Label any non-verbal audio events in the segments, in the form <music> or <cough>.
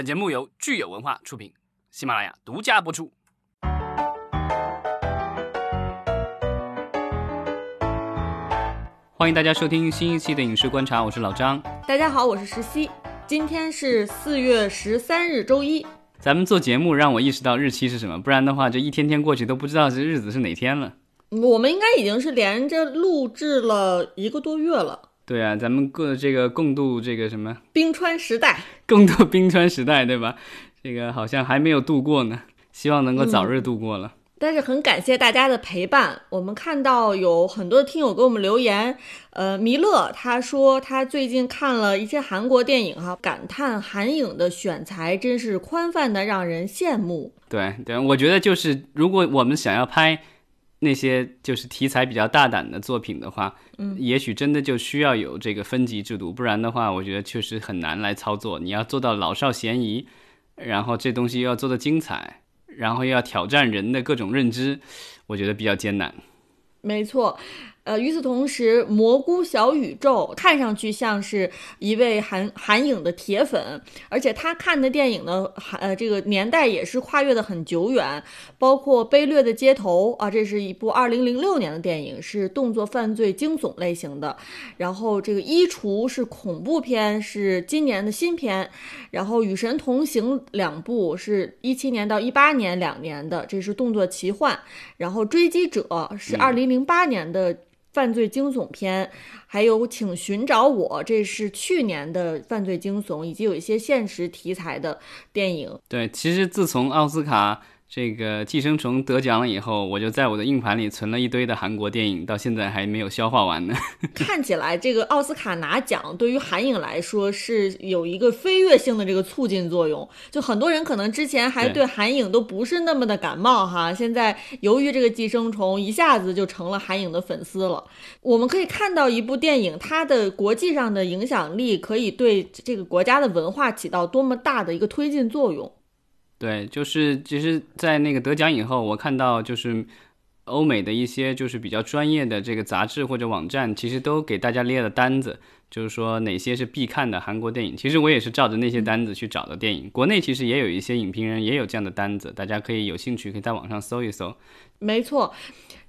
本节目由聚友文化出品，喜马拉雅独家播出。欢迎大家收听新一期的影视观察，我是老张。大家好，我是石溪。今天是四月十三日，周一。咱们做节目让我意识到日期是什么，不然的话，这一天天过去都不知道这日子是哪天了。我们应该已经是连着录制了一个多月了。对啊，咱们过这个共度这个什么冰川时代，<laughs> 共度冰川时代，对吧？这个好像还没有度过呢，希望能够早日度过了。但是很感谢大家的陪伴。我们看到有很多的听友给我们留言，呃，弥勒他说他最近看了一些韩国电影哈，感叹韩影的选材真是宽泛的让人羡慕。对对，我觉得就是如果我们想要拍那些就是题材比较大胆的作品的话，嗯，也许真的就需要有这个分级制度，不然的话，我觉得确实很难来操作。你要做到老少咸宜，然后这东西又要做的精彩。然后又要挑战人的各种认知，我觉得比较艰难。没错。呃，与此同时，蘑菇小宇宙看上去像是一位韩韩影的铁粉，而且他看的电影呢，韩呃这个年代也是跨越的很久远，包括《卑劣的街头》啊，这是一部二零零六年的电影，是动作犯罪惊悚类型的。然后这个《衣橱》是恐怖片，是今年的新片。然后《与神同行》两部是一七年到一八年两年的，这是动作奇幻。然后《追击者》是二零零八年的。犯罪惊悚片，还有请寻找我，这是去年的犯罪惊悚，以及有一些现实题材的电影。对，其实自从奥斯卡。这个寄生虫得奖了以后，我就在我的硬盘里存了一堆的韩国电影，到现在还没有消化完呢。<laughs> 看起来这个奥斯卡拿奖对于韩影来说是有一个飞跃性的这个促进作用，就很多人可能之前还对韩影都不是那么的感冒哈，现在由于这个寄生虫一下子就成了韩影的粉丝了。我们可以看到一部电影，它的国际上的影响力可以对这个国家的文化起到多么大的一个推进作用。对，就是其实，在那个得奖以后，我看到就是欧美的一些就是比较专业的这个杂志或者网站，其实都给大家列了单子，就是说哪些是必看的韩国电影。其实我也是照着那些单子去找的电影。国内其实也有一些影评人也有这样的单子，大家可以有兴趣可以在网上搜一搜。没错。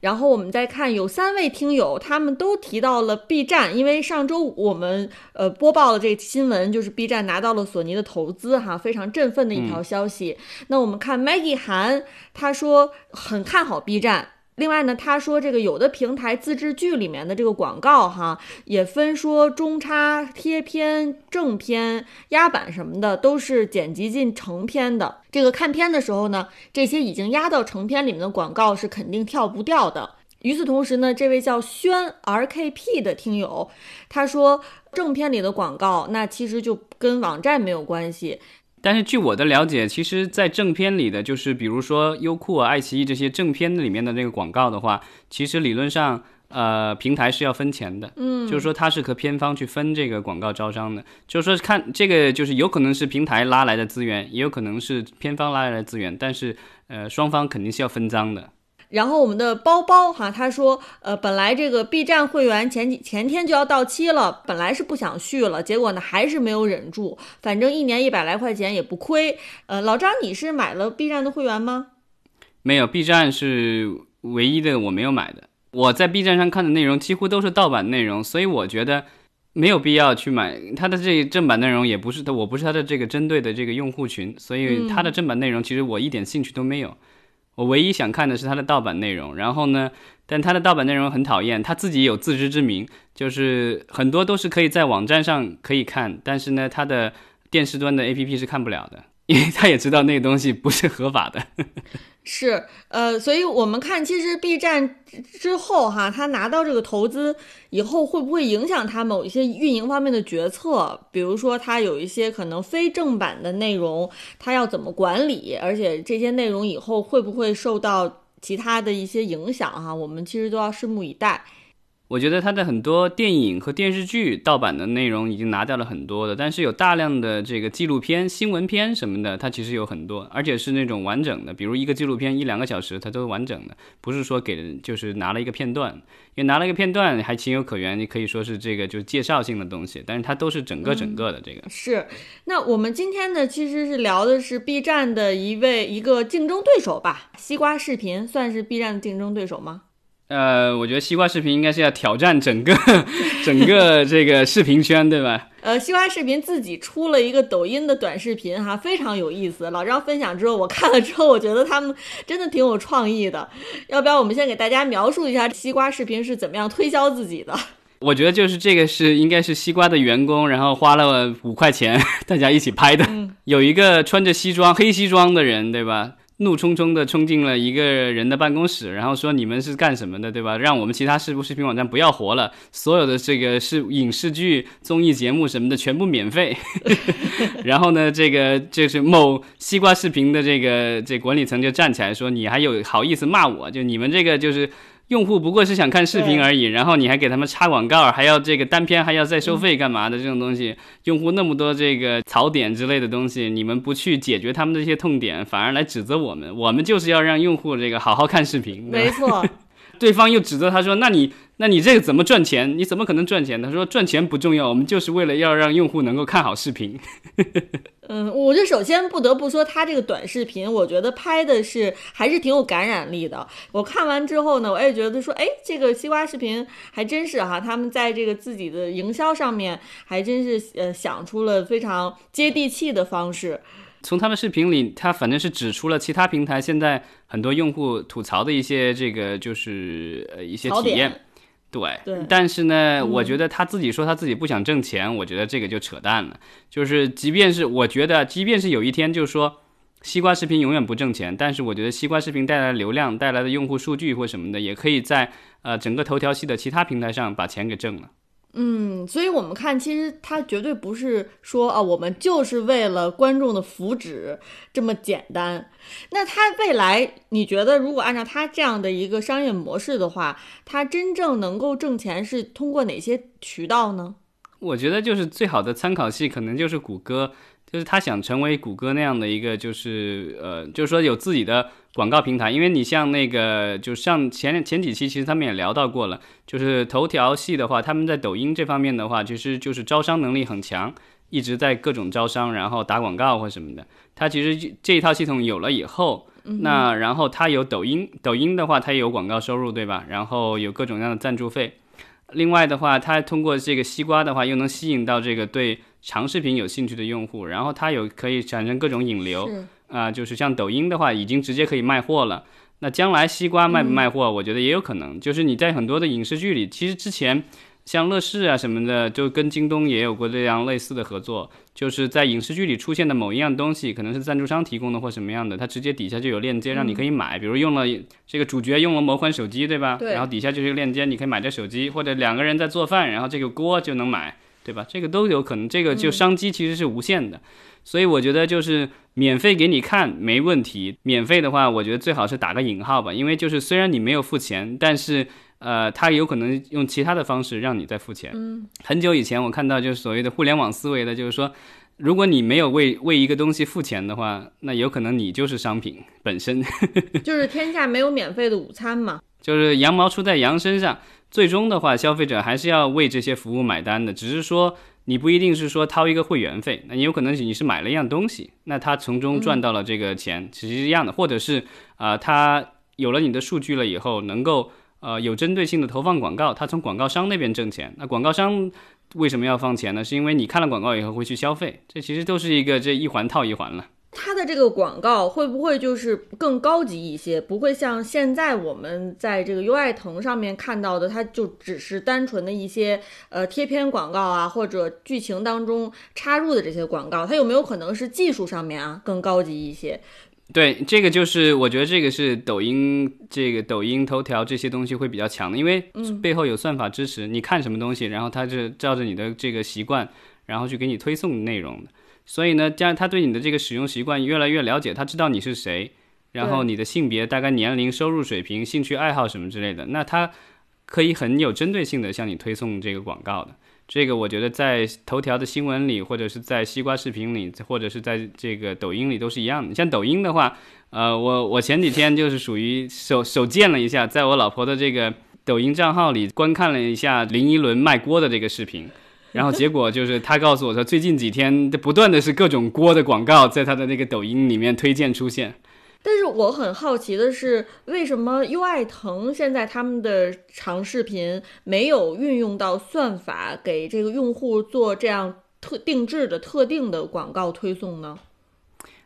然后我们再看，有三位听友，他们都提到了 B 站，因为上周我们呃播报了这个新闻，就是 B 站拿到了索尼的投资，哈，非常振奋的一条消息。那我们看 Maggie 韩，他说很看好 B 站。另外呢，他说这个有的平台自制剧里面的这个广告哈，也分说中插、贴片、正片、压版什么的，都是剪辑进成片的。这个看片的时候呢，这些已经压到成片里面的广告是肯定跳不掉的。与此同时呢，这位叫轩 RKP 的听友，他说正片里的广告那其实就跟网站没有关系。但是据我的了解，其实，在正片里的就是比如说优酷啊、爱奇艺这些正片里面的那个广告的话，其实理论上，呃，平台是要分钱的。嗯，就是说它是和片方去分这个广告招商的。就是说看这个，就是有可能是平台拉来的资源，也有可能是片方拉来的资源，但是呃，双方肯定是要分赃的。然后我们的包包哈，他说，呃，本来这个 B 站会员前几前天就要到期了，本来是不想续了，结果呢还是没有忍住，反正一年一百来块钱也不亏。呃，老张，你是买了 B 站的会员吗？没有，B 站是唯一的我没有买的。我在 B 站上看的内容几乎都是盗版内容，所以我觉得没有必要去买它的这正版内容，也不是它，我不是它的这个针对的这个用户群，所以它的正版内容其实我一点兴趣都没有。我唯一想看的是它的盗版内容，然后呢，但它的盗版内容很讨厌，他自己有自知之明，就是很多都是可以在网站上可以看，但是呢，它的电视端的 APP 是看不了的，因为他也知道那个东西不是合法的。是，呃，所以我们看，其实 B 站之后哈，他拿到这个投资以后，会不会影响他某一些运营方面的决策？比如说，他有一些可能非正版的内容，他要怎么管理？而且这些内容以后会不会受到其他的一些影响？哈，我们其实都要拭目以待。我觉得它的很多电影和电视剧盗版的内容已经拿掉了很多的，但是有大量的这个纪录片、新闻片什么的，它其实有很多，而且是那种完整的，比如一个纪录片一两个小时，它都是完整的，不是说给就是拿了一个片段，因为拿了一个片段还情有可原，你可以说是这个就是介绍性的东西，但是它都是整个整个的这个。是，那我们今天呢，其实是聊的是 B 站的一位一个竞争对手吧，西瓜视频算是 B 站的竞争对手吗？呃，我觉得西瓜视频应该是要挑战整个 <laughs> 整个这个视频圈，对吧？呃，西瓜视频自己出了一个抖音的短视频，哈，非常有意思。老张分享之后，我看了之后，我觉得他们真的挺有创意的。要不要我们先给大家描述一下西瓜视频是怎么样推销自己的？<laughs> 我觉得就是这个是应该是西瓜的员工，然后花了五块钱，大家一起拍的。有一个穿着西装黑西装的人，对吧？怒冲冲的冲进了一个人的办公室，然后说：“你们是干什么的，对吧？让我们其他视视频网站不要活了，所有的这个是影视剧、综艺节目什么的全部免费。<laughs> ”然后呢，这个就是某西瓜视频的这个这管理层就站起来说：“你还有好意思骂我？就你们这个就是。”用户不过是想看视频而已，然后你还给他们插广告，还要这个单片还要再收费干嘛的？这种东西，用户那么多这个槽点之类的东西，你们不去解决他们的这些痛点，反而来指责我们，我们就是要让用户这个好好看视频。<laughs> 没错，对方又指责他说：“那你那你这个怎么赚钱？你怎么可能赚钱？”他说：“赚钱不重要，我们就是为了要让用户能够看好视频。<laughs> ”嗯，我就首先不得不说，他这个短视频，我觉得拍的是还是挺有感染力的。我看完之后呢，我也觉得说，哎，这个西瓜视频还真是哈，他们在这个自己的营销上面还真是呃想出了非常接地气的方式。从他们视频里，他反正是指出了其他平台现在很多用户吐槽的一些这个就是呃一些体验。对，但是呢，我觉得他自己说他自己不想挣钱，我觉得这个就扯淡了。就是即便是我觉得，即便是有一天就是说西瓜视频永远不挣钱，但是我觉得西瓜视频带来的流量、带来的用户数据或什么的，也可以在呃整个头条系的其他平台上把钱给挣了。嗯，所以我们看，其实它绝对不是说啊，我们就是为了观众的福祉这么简单。那它未来，你觉得如果按照它这样的一个商业模式的话，它真正能够挣钱是通过哪些渠道呢？我觉得就是最好的参考系可能就是谷歌。就是他想成为谷歌那样的一个，就是呃，就是说有自己的广告平台。因为你像那个，就像前前几期，其实他们也聊到过了。就是头条系的话，他们在抖音这方面的话，其实就是招商能力很强，一直在各种招商，然后打广告或什么的。他其实这一套系统有了以后，那然后他有抖音，抖音的话，它也有广告收入，对吧？然后有各种各样的赞助费。另外的话，它通过这个西瓜的话，又能吸引到这个对。长视频有兴趣的用户，然后它有可以产生各种引流啊，就是像抖音的话，已经直接可以卖货了。那将来西瓜卖不卖货，我觉得也有可能。就是你在很多的影视剧里，其实之前像乐视啊什么的，就跟京东也有过这样类似的合作，就是在影视剧里出现的某一样东西，可能是赞助商提供的或什么样的，它直接底下就有链接让你可以买。比如用了这个主角用了某款手机，对吧？对。然后底下就是个链接，你可以买这手机，或者两个人在做饭，然后这个锅就能买。对吧？这个都有可能，这个就商机其实是无限的，所以我觉得就是免费给你看没问题。免费的话，我觉得最好是打个引号吧，因为就是虽然你没有付钱，但是呃，他有可能用其他的方式让你再付钱。嗯，很久以前我看到就是所谓的互联网思维的，就是说，如果你没有为为一个东西付钱的话，那有可能你就是商品本身。<laughs> 就是天下没有免费的午餐嘛。就是羊毛出在羊身上。最终的话，消费者还是要为这些服务买单的，只是说你不一定是说掏一个会员费，那你有可能你是买了一样东西，那他从中赚到了这个钱，其实是一样的，或者是啊，他有了你的数据了以后，能够呃有针对性的投放广告，他从广告商那边挣钱，那广告商为什么要放钱呢？是因为你看了广告以后会去消费，这其实都是一个这一环套一环了。它的这个广告会不会就是更高级一些？不会像现在我们在这个优爱腾上面看到的，它就只是单纯的一些呃贴片广告啊，或者剧情当中插入的这些广告，它有没有可能是技术上面啊更高级一些？对，这个就是我觉得这个是抖音这个抖音头条这些东西会比较强的，因为背后有算法支持，你看什么东西，然后它就照着你的这个习惯，然后去给你推送内容的。所以呢，这样他对你的这个使用习惯越来越了解，他知道你是谁，然后你的性别、大概年龄、收入水平、兴趣爱好什么之类的，那他可以很有针对性的向你推送这个广告的。这个我觉得在头条的新闻里，或者是在西瓜视频里，或者是在这个抖音里都是一样的。像抖音的话，呃，我我前几天就是属于手手贱了一下，在我老婆的这个抖音账号里观看了一下林依轮卖锅的这个视频，然后结果就是他告诉我说，最近几天不断的是各种锅的广告在他的那个抖音里面推荐出现。但是我很好奇的是，为什么优爱腾现在他们的长视频没有运用到算法给这个用户做这样特定制的特定的广告推送呢？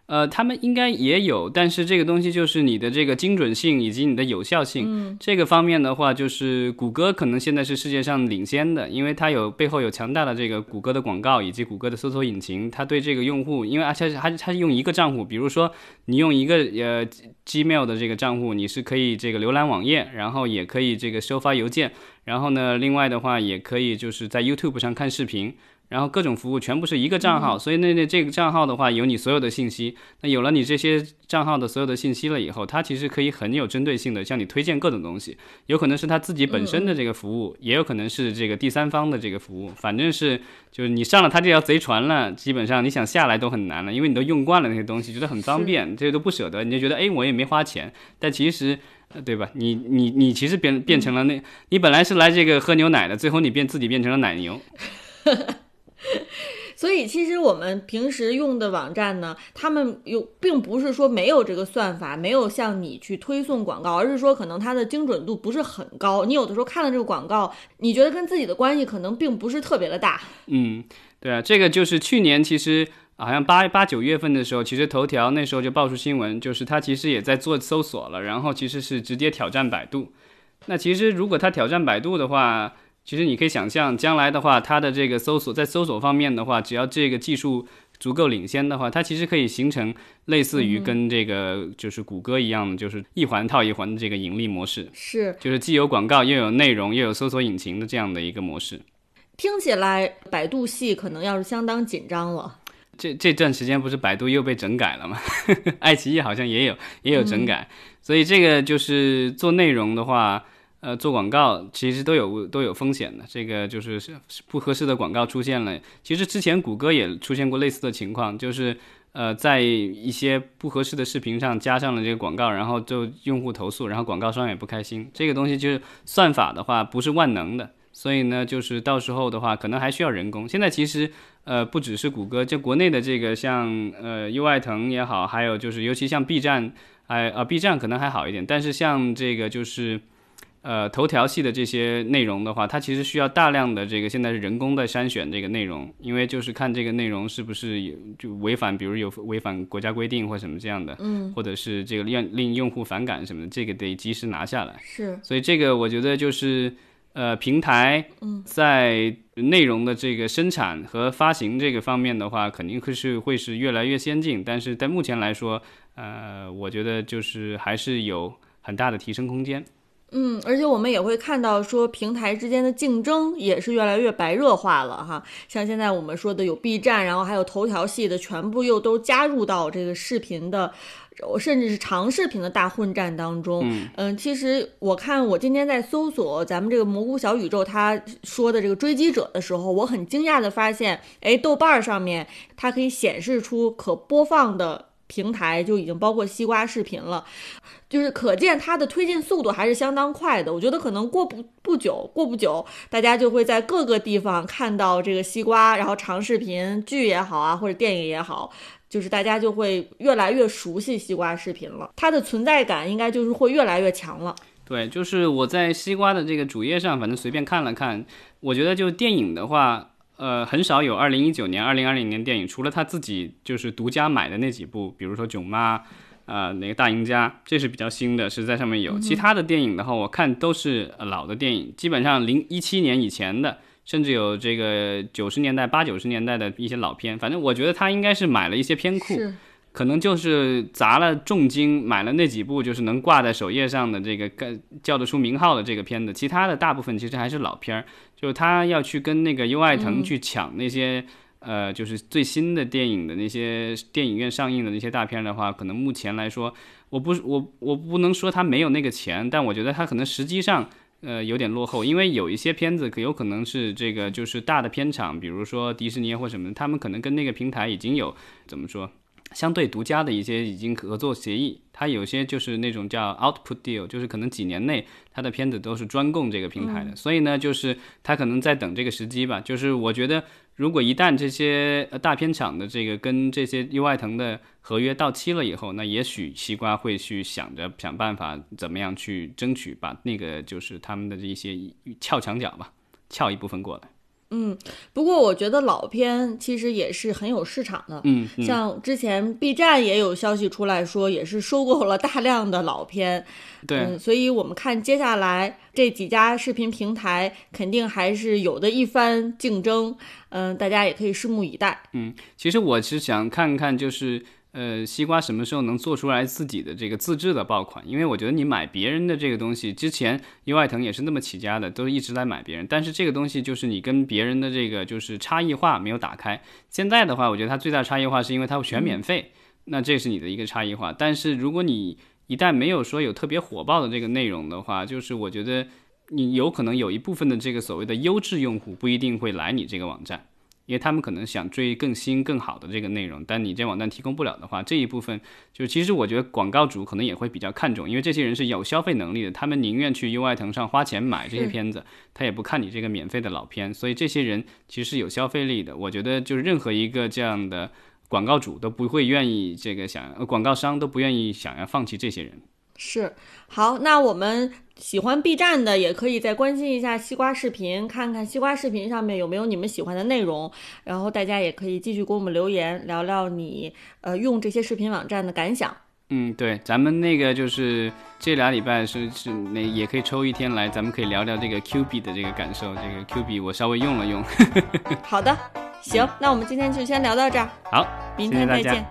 呃，他们应该也有，但是这个东西就是你的这个精准性以及你的有效性，嗯，这个方面的话，就是谷歌可能现在是世界上领先的，因为它有背后有强大的这个谷歌的广告以及谷歌的搜索引擎，它对这个用户，因为而且它它是用一个账户，比如说你用一个呃 Gmail 的这个账户，你是可以这个浏览网页，然后也可以这个收发邮件，然后呢，另外的话也可以就是在 YouTube 上看视频。然后各种服务全部是一个账号，所以那那这个账号的话有你所有的信息。那有了你这些账号的所有的信息了以后，它其实可以很有针对性的向你推荐各种东西。有可能是他自己本身的这个服务，也有可能是这个第三方的这个服务。反正是就是你上了他这条贼船了，基本上你想下来都很难了，因为你都用惯了那些东西，觉得很方便，这些都不舍得，你就觉得哎我也没花钱，但其实对吧？你你你其实变变成了那，你本来是来这个喝牛奶的，最后你变自己变成了奶牛。<laughs> 所以，其实我们平时用的网站呢，他们有并不是说没有这个算法，没有向你去推送广告，而是说可能它的精准度不是很高。你有的时候看了这个广告，你觉得跟自己的关系可能并不是特别的大。嗯，对啊，这个就是去年其实好像八八九月份的时候，其实头条那时候就爆出新闻，就是它其实也在做搜索了，然后其实是直接挑战百度。那其实如果它挑战百度的话，其实你可以想象，将来的话，它的这个搜索在搜索方面的话，只要这个技术足够领先的话，它其实可以形成类似于跟这个就是谷歌一样的，就是一环套一环的这个盈利模式。是，就是既有广告，又有内容，又有搜索引擎的这样的一个模式。听起来百度系可能要是相当紧张了。这这段时间不是百度又被整改了吗？<laughs> 爱奇艺好像也有也有整改，所以这个就是做内容的话。呃，做广告其实都有都有风险的，这个就是不合适的广告出现了。其实之前谷歌也出现过类似的情况，就是呃在一些不合适的视频上加上了这个广告，然后就用户投诉，然后广告商也不开心。这个东西就是算法的话不是万能的，所以呢，就是到时候的话可能还需要人工。现在其实呃不只是谷歌，就国内的这个像呃优爱腾也好，还有就是尤其像 B 站，哎啊 B 站可能还好一点，但是像这个就是。呃，头条系的这些内容的话，它其实需要大量的这个现在是人工的筛选这个内容，因为就是看这个内容是不是有就违反，比如有违反国家规定或什么这样的，嗯，或者是这个令令用户反感什么的，这个得及时拿下来。是，所以这个我觉得就是呃，平台在内容的这个生产和发行这个方面的话，肯定会是会是越来越先进，但是在目前来说，呃，我觉得就是还是有很大的提升空间。嗯，而且我们也会看到说，平台之间的竞争也是越来越白热化了哈。像现在我们说的有 B 站，然后还有头条系的，全部又都加入到这个视频的，甚至是长视频的大混战当中。嗯，其实我看我今天在搜索咱们这个蘑菇小宇宙他说的这个追击者的时候，我很惊讶的发现，哎，豆瓣上面它可以显示出可播放的。平台就已经包括西瓜视频了，就是可见它的推进速度还是相当快的。我觉得可能过不不久，过不久，大家就会在各个地方看到这个西瓜，然后长视频剧也好啊，或者电影也好，就是大家就会越来越熟悉西瓜视频了。它的存在感应该就是会越来越强了。对，就是我在西瓜的这个主页上，反正随便看了看，我觉得就电影的话。呃，很少有二零一九年、二零二零年电影，除了他自己就是独家买的那几部，比如说《囧妈》，呃，那个大赢家，这是比较新的，是在上面有。其他的电影的话，我看都是老的电影，基本上零一七年以前的，甚至有这个九十年代、八九十年代的一些老片。反正我觉得他应该是买了一些片库。可能就是砸了重金买了那几部，就是能挂在首页上的这个叫得出名号的这个片子，其他的大部分其实还是老片儿。就是他要去跟那个优爱腾去抢那些呃，就是最新的电影的那些电影院上映的那些大片的话，可能目前来说，我不我我不能说他没有那个钱，但我觉得他可能实际上呃有点落后，因为有一些片子可有可能是这个就是大的片场，比如说迪士尼或什么，他们可能跟那个平台已经有怎么说？相对独家的一些已经合作协议，它有些就是那种叫 output deal，就是可能几年内它的片子都是专供这个平台的，所以呢，就是它可能在等这个时机吧。就是我觉得，如果一旦这些大片厂的这个跟这些优爱腾的合约到期了以后，那也许西瓜会去想着想办法怎么样去争取把那个就是他们的这一些撬墙角吧，撬一部分过来。嗯，不过我觉得老片其实也是很有市场的。嗯，像之前 B 站也有消息出来说，也是收购了大量的老片。对，所以我们看接下来这几家视频平台肯定还是有的一番竞争。嗯，大家也可以拭目以待。嗯，其实我是想看看就是。呃，西瓜什么时候能做出来自己的这个自制的爆款？因为我觉得你买别人的这个东西，之前优爱腾也是那么起家的，都一直在买别人。但是这个东西就是你跟别人的这个就是差异化没有打开。现在的话，我觉得它最大差异化是因为它全免费，那这是你的一个差异化。但是如果你一旦没有说有特别火爆的这个内容的话，就是我觉得你有可能有一部分的这个所谓的优质用户不一定会来你这个网站。因为他们可能想追更新更好的这个内容，但你这网站提供不了的话，这一部分就其实我觉得广告主可能也会比较看重，因为这些人是有消费能力的，他们宁愿去优爱腾上花钱买这些片子，他也不看你这个免费的老片，所以这些人其实是有消费力的。我觉得就是任何一个这样的广告主都不会愿意这个想，广告商都不愿意想要放弃这些人。是，好，那我们喜欢 B 站的也可以再关心一下西瓜视频，看看西瓜视频上面有没有你们喜欢的内容。然后大家也可以继续给我们留言，聊聊你呃用这些视频网站的感想。嗯，对，咱们那个就是这俩礼拜是是那也可以抽一天来，咱们可以聊聊这个 Q 币的这个感受。这个 Q 币我稍微用了用。<laughs> 好的，行，那我们今天就先聊到这儿。好，明天再见。